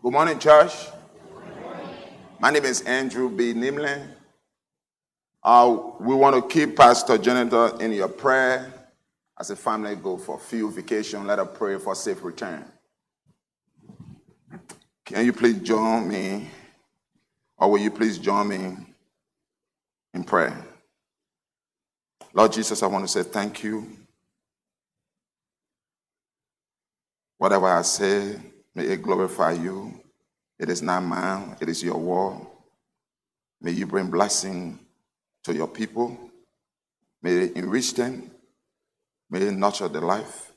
Good morning, church. My name is Andrew B. Nimely. Uh, we want to keep Pastor Jonathan in your prayer as a family go for a few vacation. Let us pray for safe return. Can you please join me, or will you please join me in prayer? Lord Jesus, I want to say thank you. Whatever I say, may it glorify you. It is not mine, it is your word. May you bring blessing to your people. May it enrich them. May it nurture their life.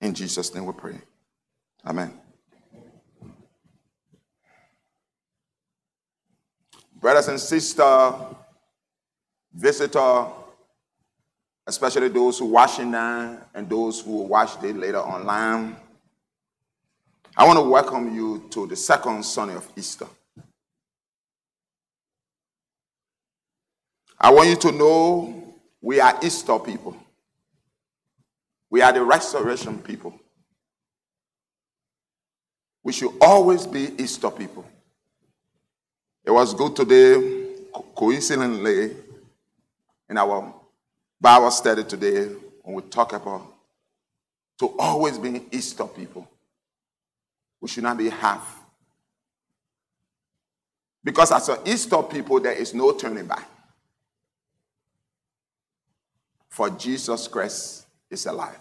In Jesus' name we pray. Amen. Brothers and sisters, visitor, especially those who watching now and those who will watch it later online. I want to welcome you to the second Sunday of Easter. I want you to know we are Easter people. We are the restoration people. We should always be Easter people. It was good today, coincidentally, in our Bible study today, when we talk about to always be Easter people. We should not be half. Because as an Easter people, there is no turning back. For Jesus Christ is alive.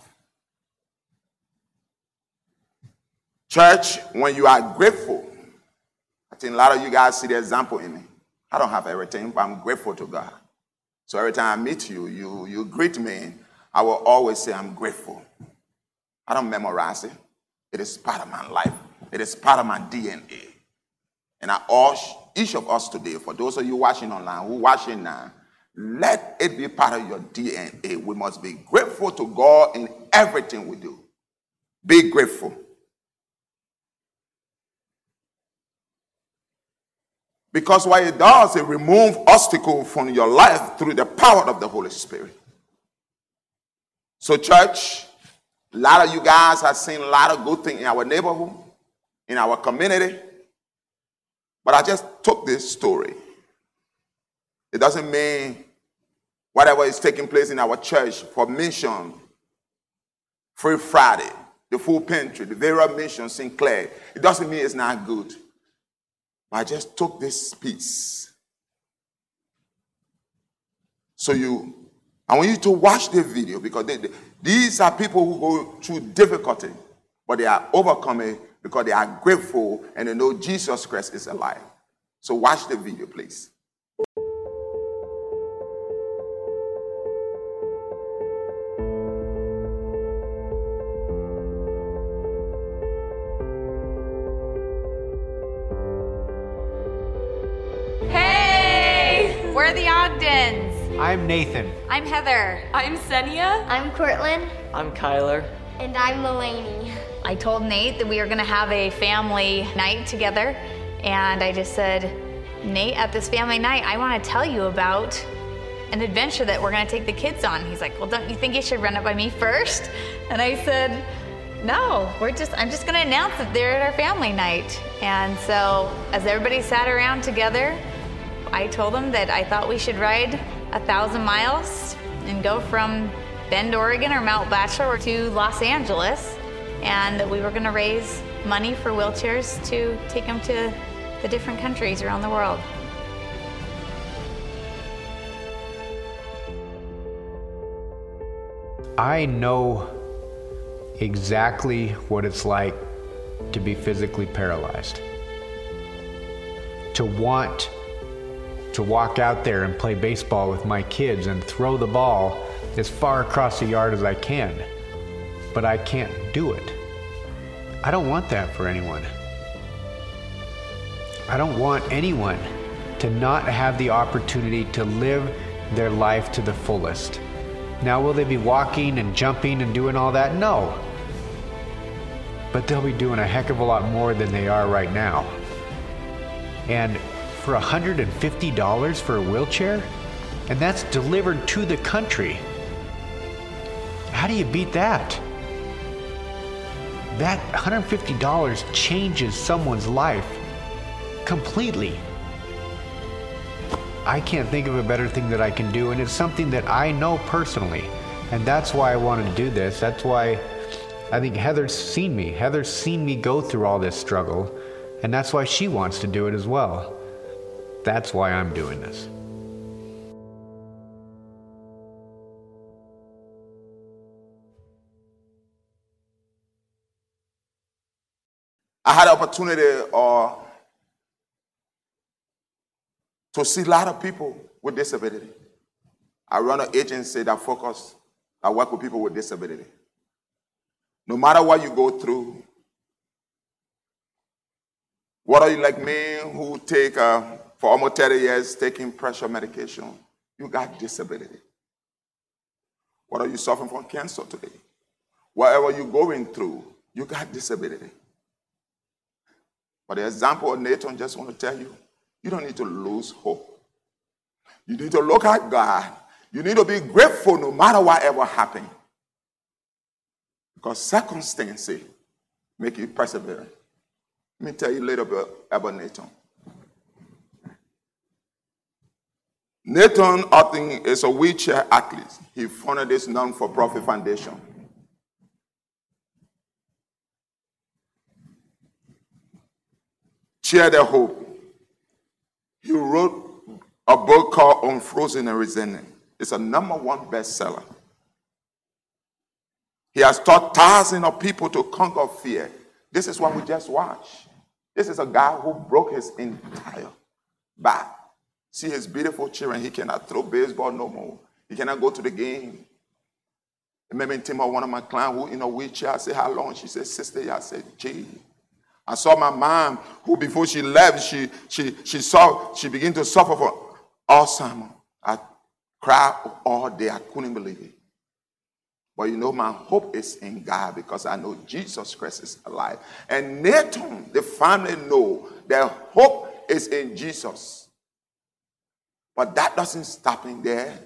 Church, when you are grateful, I think a lot of you guys see the example in me. I don't have everything, but I'm grateful to God. So every time I meet you, you, you greet me, I will always say I'm grateful. I don't memorize it. It is part of my life. It is part of my DNA. And I urge each of us today, for those of you watching online, who watching now, let it be part of your DNA. We must be grateful to God in everything we do. Be grateful. Because what it does, it removes obstacles from your life through the power of the Holy Spirit. So, church, a lot of you guys have seen a lot of good things in our neighborhood, in our community. But I just took this story. It doesn't mean whatever is taking place in our church for mission, Free Friday, the full Pantry, the Vera Mission, Sinclair, it doesn't mean it's not good. I just took this piece. So you, I want you to watch the video because they, they, these are people who go through difficulty, but they are overcoming because they are grateful and they know Jesus Christ is alive. So watch the video, please. Hey! We're the Ogdens. I'm Nathan. I'm Heather. I'm Senia. I'm Cortland. I'm Kyler. And I'm Mulaney. I told Nate that we were going to have a family night together, and I just said, Nate, at this family night, I want to tell you about an adventure that we're going to take the kids on. He's like, Well, don't you think you should run it by me first? And I said, No, we're just, I'm just going to announce that they're at our family night. And so, as everybody sat around together, I told them that I thought we should ride a thousand miles and go from Bend, Oregon or Mount Bachelor to Los Angeles, and that we were going to raise money for wheelchairs to take them to the different countries around the world. I know exactly what it's like to be physically paralyzed. To want to walk out there and play baseball with my kids and throw the ball as far across the yard as I can. But I can't do it. I don't want that for anyone. I don't want anyone to not have the opportunity to live their life to the fullest. Now, will they be walking and jumping and doing all that? No. But they'll be doing a heck of a lot more than they are right now. And for $150 for a wheelchair? And that's delivered to the country. How do you beat that? That $150 changes someone's life completely. I can't think of a better thing that I can do, and it's something that I know personally. And that's why I wanted to do this. That's why I think Heather's seen me. Heather's seen me go through all this struggle, and that's why she wants to do it as well. That's why I'm doing this. I had opportunity uh, to see a lot of people with disability. I run an agency that focus, I work with people with disability. No matter what you go through, what are you like me who take uh, for almost 30 years taking pressure medication? You got disability. What are you suffering from cancer today? Whatever you're going through, you got disability. But the example of Nathan just want to tell you, you don't need to lose hope. You need to look at God. You need to be grateful no matter whatever happens. Because circumstances make you persevere. Let me tell you a little bit about Nathan. Nathan Ogden is a wheelchair athlete. He founded this non-for-profit foundation. Share the hope. He wrote a book called Unfrozen and Resentment. It's a number one bestseller. He has taught thousands of people to conquer fear. This is what we just watched. This is a guy who broke his entire back. See his beautiful children. He cannot throw baseball no more. He cannot go to the game. Remember Tim, one of my clients who in a wheelchair. I said, How long? She said, Sister. I said, Gee. I saw my mom, who before she left, she she she saw she began to suffer from Alzheimer's. I cried all day. I couldn't believe it. But you know, my hope is in God because I know Jesus Christ is alive. And Nathan, the family know their hope is in Jesus. But that doesn't stop in there.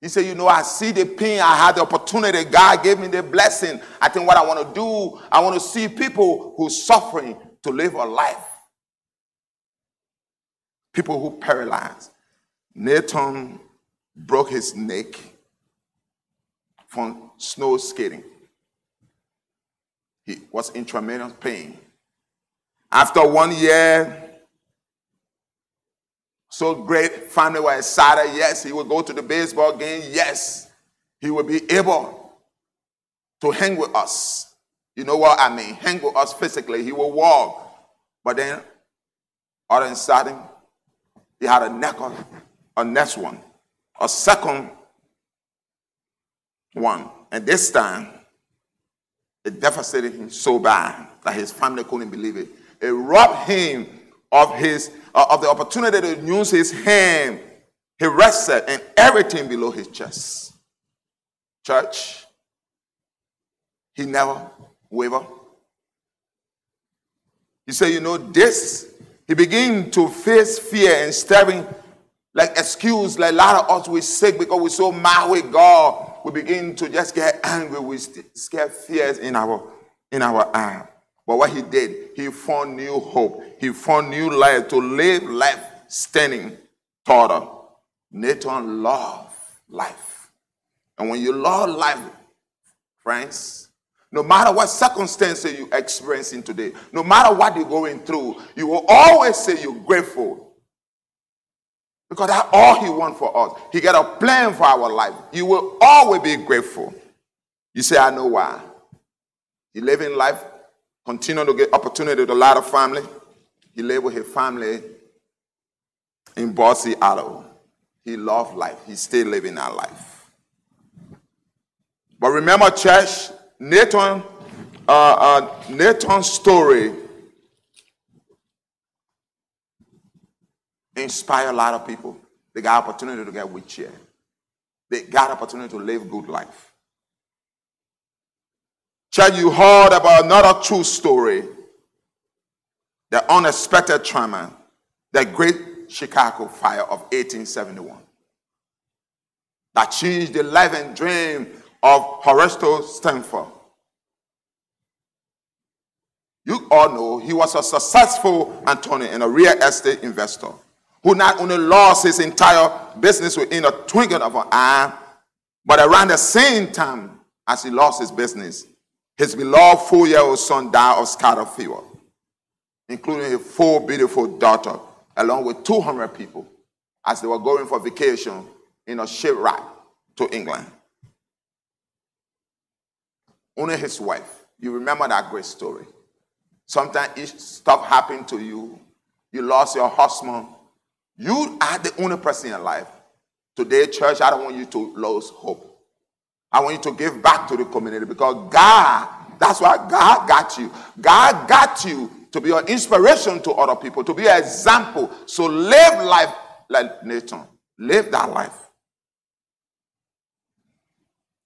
He said, You know, I see the pain. I had the opportunity. God gave me the blessing. I think what I want to do, I want to see people who suffering to live a life. People who paralyzed. Nathan broke his neck from snow skating. He was in tremendous pain. After one year, so great. Family were excited. Yes, he would go to the baseball game. Yes, he would be able to hang with us. You know what I mean? Hang with us physically. He will walk. But then, all of a sudden, he had a neck on a next one, a second one. And this time, it devastated him so bad that his family couldn't believe it. It robbed him of his uh, of the opportunity to use his hand. He rested and everything below his chest. Church, he never wavered. He said, you know, this, he began to face fear and staring like excuse, like a lot of us we sick because we're so mad with God. We begin to just get angry. We scare fears in our in our eye. But what he did, he found new hope. He found new life to live life standing taller. Nathan loved life. And when you love life, friends, no matter what circumstances you're experiencing today, no matter what you're going through, you will always say you're grateful. Because that's all he wants for us. He got a plan for our life. You will always be grateful. You say, I know why. You live in life continue to get opportunity to a lot of family. He lived with his family in Boise, Idaho. He loved life. He's still living that life. But remember, church, Nathan, uh, uh, Nathan's story inspired a lot of people. They got opportunity to get wheelchair. They got opportunity to live good life. Church, you heard about another true story the unexpected trauma, the great Chicago fire of 1871 that changed the life and dream of Horatio Spafford. You all know he was a successful attorney and a real estate investor who not only lost his entire business within a twinkling of an eye, but around the same time as he lost his business, his beloved four-year-old son died of scarlet fever, including his four beautiful daughter, along with 200 people, as they were going for vacation in a ship ride to England. Only his wife. You remember that great story. Sometimes stuff happened to you. You lost your husband. You are the only person in life. Today, church, I don't want you to lose hope. I want you to give back to the community because God, that's why God got you. God got you to be an inspiration to other people, to be an example. So live life like Nathan. Live that life.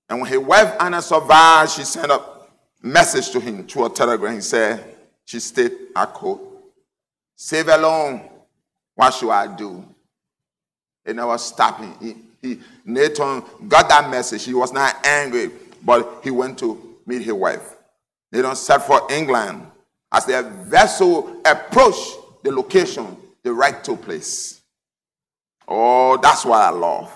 And when his wife Anna survived, she sent a message to him through a telegram. He said, she stayed, I quote, save alone, what should I do? It never stopped him. He, Nathan got that message. He was not angry, but he went to meet his wife. Nathan set for England. As their vessel approached the location, the right to place. Oh, that's what I love.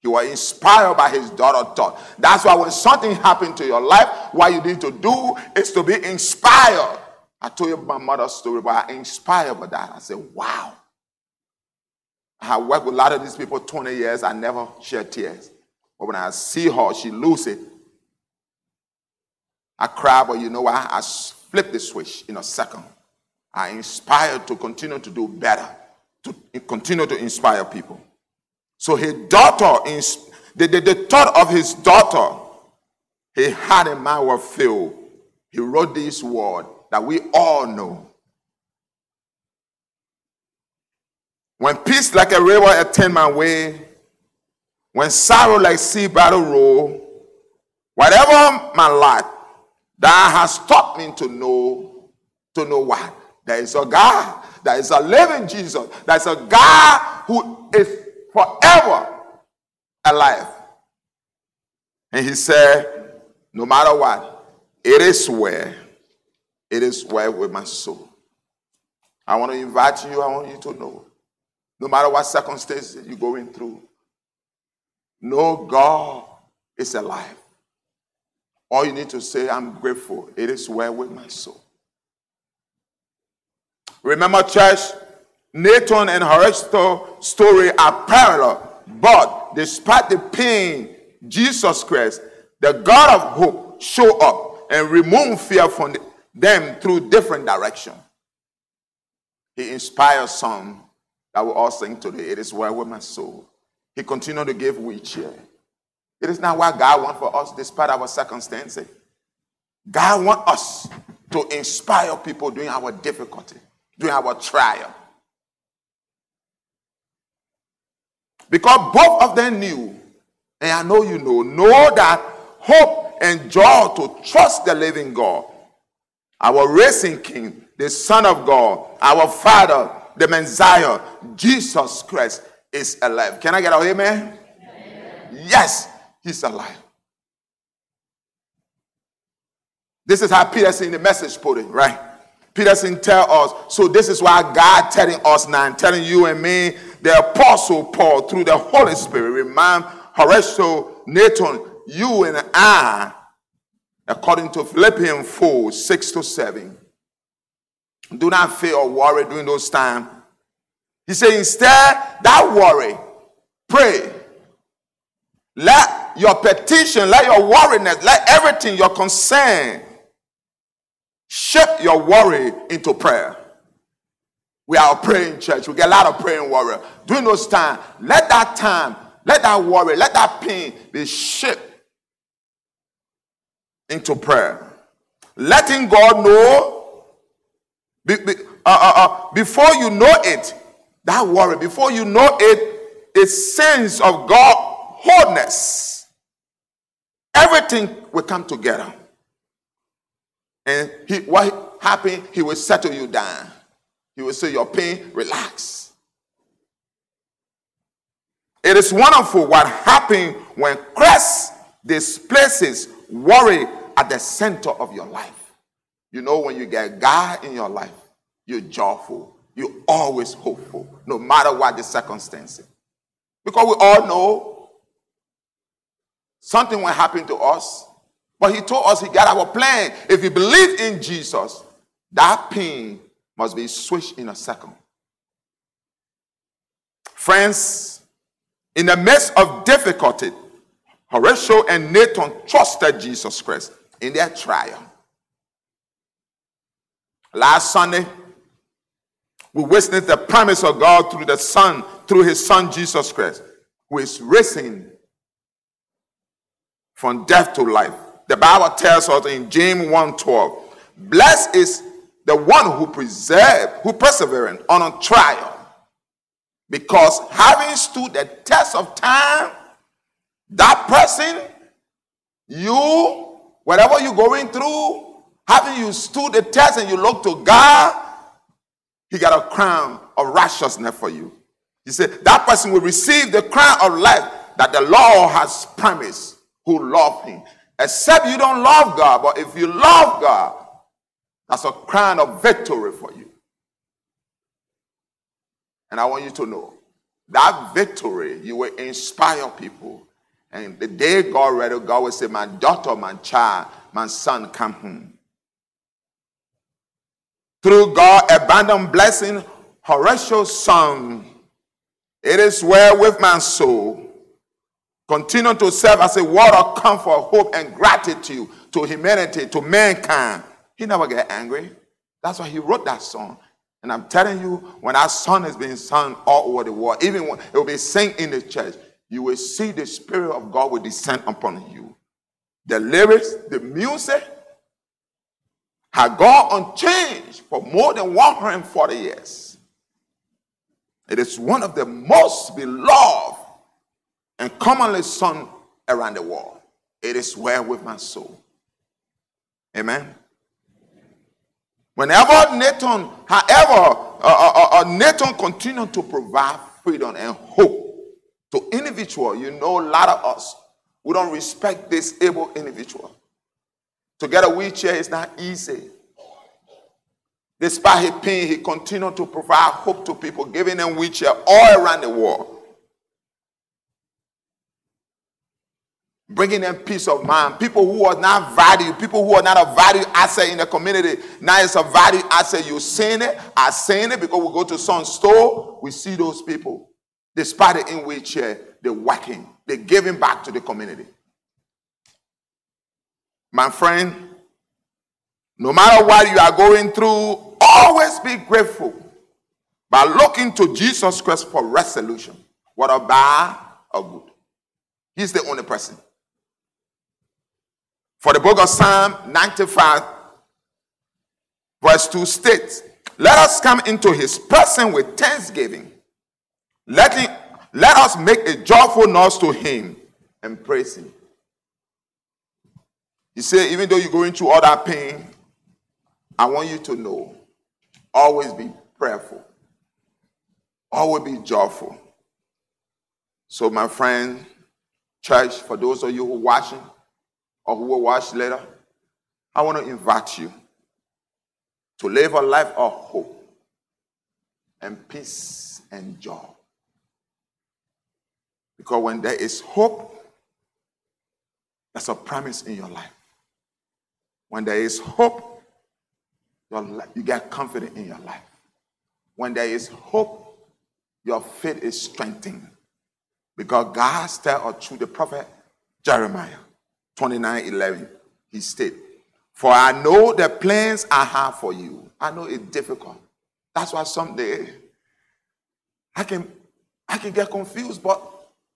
He was inspired by his daughter thought. That's why when something happened to your life, what you need to do is to be inspired. I told you my mother's story, but I inspired by that. I said, wow. I worked with a lot of these people 20 years. I never shed tears. But when I see her, she lose it. I cry, but you know what? I flip the switch in a second. I inspired to continue to do better, to continue to inspire people. So his daughter, the, the, the thought of his daughter, he had in mind were filled. He wrote this word that we all know. When peace like a river attend my way, when sorrow like sea battle roll, whatever my lot, that has taught me to know, to know what? There is a God, there is a living Jesus, there is a God who is forever alive. And he said, No matter what, it is where, it is where with my soul. I want to invite you, I want you to know no matter what circumstances you're going through, know God is alive. All you need to say, I'm grateful. It is well with my soul. Remember, church, Nathan and Horatio's story are parallel, but despite the pain, Jesus Christ, the God of hope, show up and remove fear from them through different direction. He inspires some that we all sing today. It is well with my soul. He continued to give we cheer. It is not what God wants for us despite our circumstances. God wants us to inspire people during our difficulty, during our trial. Because both of them knew, and I know you know, know that hope and joy to trust the living God, our racing king, the Son of God, our Father, the Messiah, Jesus Christ, is alive. Can I get an amen? amen? Yes, he's alive. This is how Peterson in the message put it, right? Peterson tell us, so this is why God telling us now, and telling you and me, the apostle Paul, through the Holy Spirit, remind Horatio, Nathan, you and I, according to Philippians 4, 6 to 7, do not fear or worry during those times. He said, instead, that worry, pray. Let your petition, let your worriness, let everything, your concern, shape your worry into prayer. We are a praying church. We get a lot of praying warrior. During those times, let that time, let that worry, let that pain be shaped into prayer. Letting God know be, be, uh, uh, uh, before you know it, that worry, before you know it, a sense of God wholeness. Everything will come together. And he, what happened, he will settle you down. He will say, Your pain, relax. It is wonderful what happens when Christ displaces worry at the center of your life. You know, when you get God in your life, you're joyful. You're always hopeful, no matter what the circumstances. Because we all know something will happen to us. But he told us he got our plan. If you believe in Jesus, that pain must be switched in a second. Friends, in the midst of difficulty, Horatio and Nathan trusted Jesus Christ in their trial. Last Sunday, we witnessed the promise of God through the Son, through His Son Jesus Christ, who is risen from death to life. The Bible tells us in James 1:12, blessed is the one who preserve, who persevering on a trial. Because having stood the test of time, that person, you, whatever you're going through, Having you stood the test and you look to God, He got a crown of righteousness for you. He said that person will receive the crown of life that the Lord has promised who love Him. Except you don't love God, but if you love God, that's a crown of victory for you. And I want you to know that victory, you will inspire people. And the day God ready, God will say, My daughter, my child, my son, come home. Through God, abundant blessing, Horatio sung, It is well with my soul. Continue to serve as a word of comfort, hope, and gratitude to humanity, to mankind. He never get angry. That's why he wrote that song. And I'm telling you, when that song is being sung all over the world, even when it will be sung in the church, you will see the Spirit of God will descend upon you. The lyrics, the music, had gone unchanged for more than 140 years. It is one of the most beloved and commonly sung around the world. It is well with my soul. Amen. Whenever Nathan, however, uh, uh, uh, uh Nathan continued to provide freedom and hope to individual, you know, a lot of us, we don't respect this able individual. To get a wheelchair is not easy. Despite his pain, he continued to provide hope to people, giving them wheelchair all around the world. Bringing them peace of mind. People who are not valued, people who are not a value asset in the community. Now it's a value asset. You're seeing it, I seen it because we go to some store, we see those people. Despite the in wheelchair, they're working, they're giving back to the community. My friend, no matter what you are going through, always be grateful by looking to Jesus Christ for resolution, whether bad or good. He's the only person. For the book of Psalm 95, verse 2 states, Let us come into his presence with thanksgiving. Let, him, let us make a joyful noise to him and praise him. He said, even though you're going through all that pain, I want you to know always be prayerful, always be joyful. So, my friend, church, for those of you who are watching or who will watch later, I want to invite you to live a life of hope and peace and joy. Because when there is hope, that's a promise in your life. When there is hope, your, you get confident in your life. When there is hope, your faith is strengthened. Because God said through the prophet Jeremiah 29 11, he said, For I know the plans I have for you. I know it's difficult. That's why someday I can I can get confused, but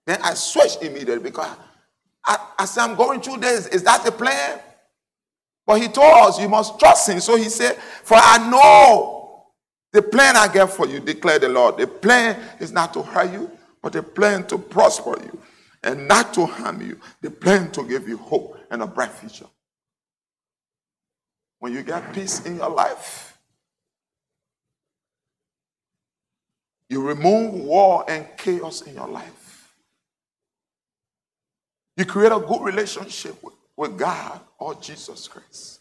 then I switch immediately because I, I say I'm going through this. Is that the plan? But he told us you must trust him. So he said, For I know the plan I get for you, declare the Lord. The plan is not to hurt you, but the plan to prosper you and not to harm you. The plan to give you hope and a bright future. When you get peace in your life, you remove war and chaos in your life. You create a good relationship with with God or Jesus Christ.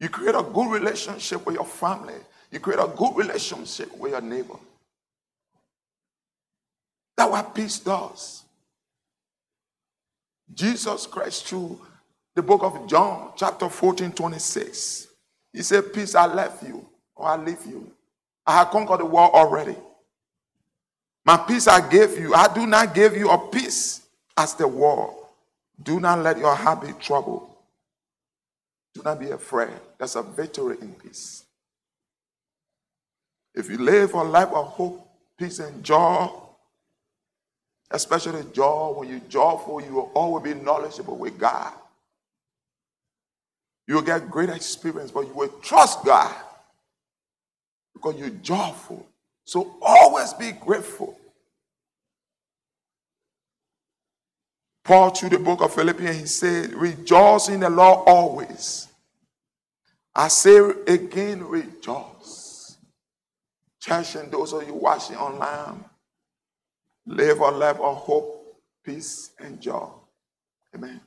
You create a good relationship with your family. You create a good relationship with your neighbor. That's what peace does. Jesus Christ, through the book of John, chapter 14, 26, he said, Peace I left you, or I leave you. I have conquered the world already. My peace I gave you. I do not give you a peace as the world. Do not let your heart be troubled. Do not be afraid. There's a victory in peace. If you live a life of hope, peace, and joy, especially joy, when you're joyful, you will always be knowledgeable with God. You'll get great experience, but you will trust God because you're joyful. So always be grateful. Paul, through the book of Philippians, he said, Rejoice in the Lord always. I say again, rejoice. Church and those of you watching online, live a life of hope, peace, and joy. Amen.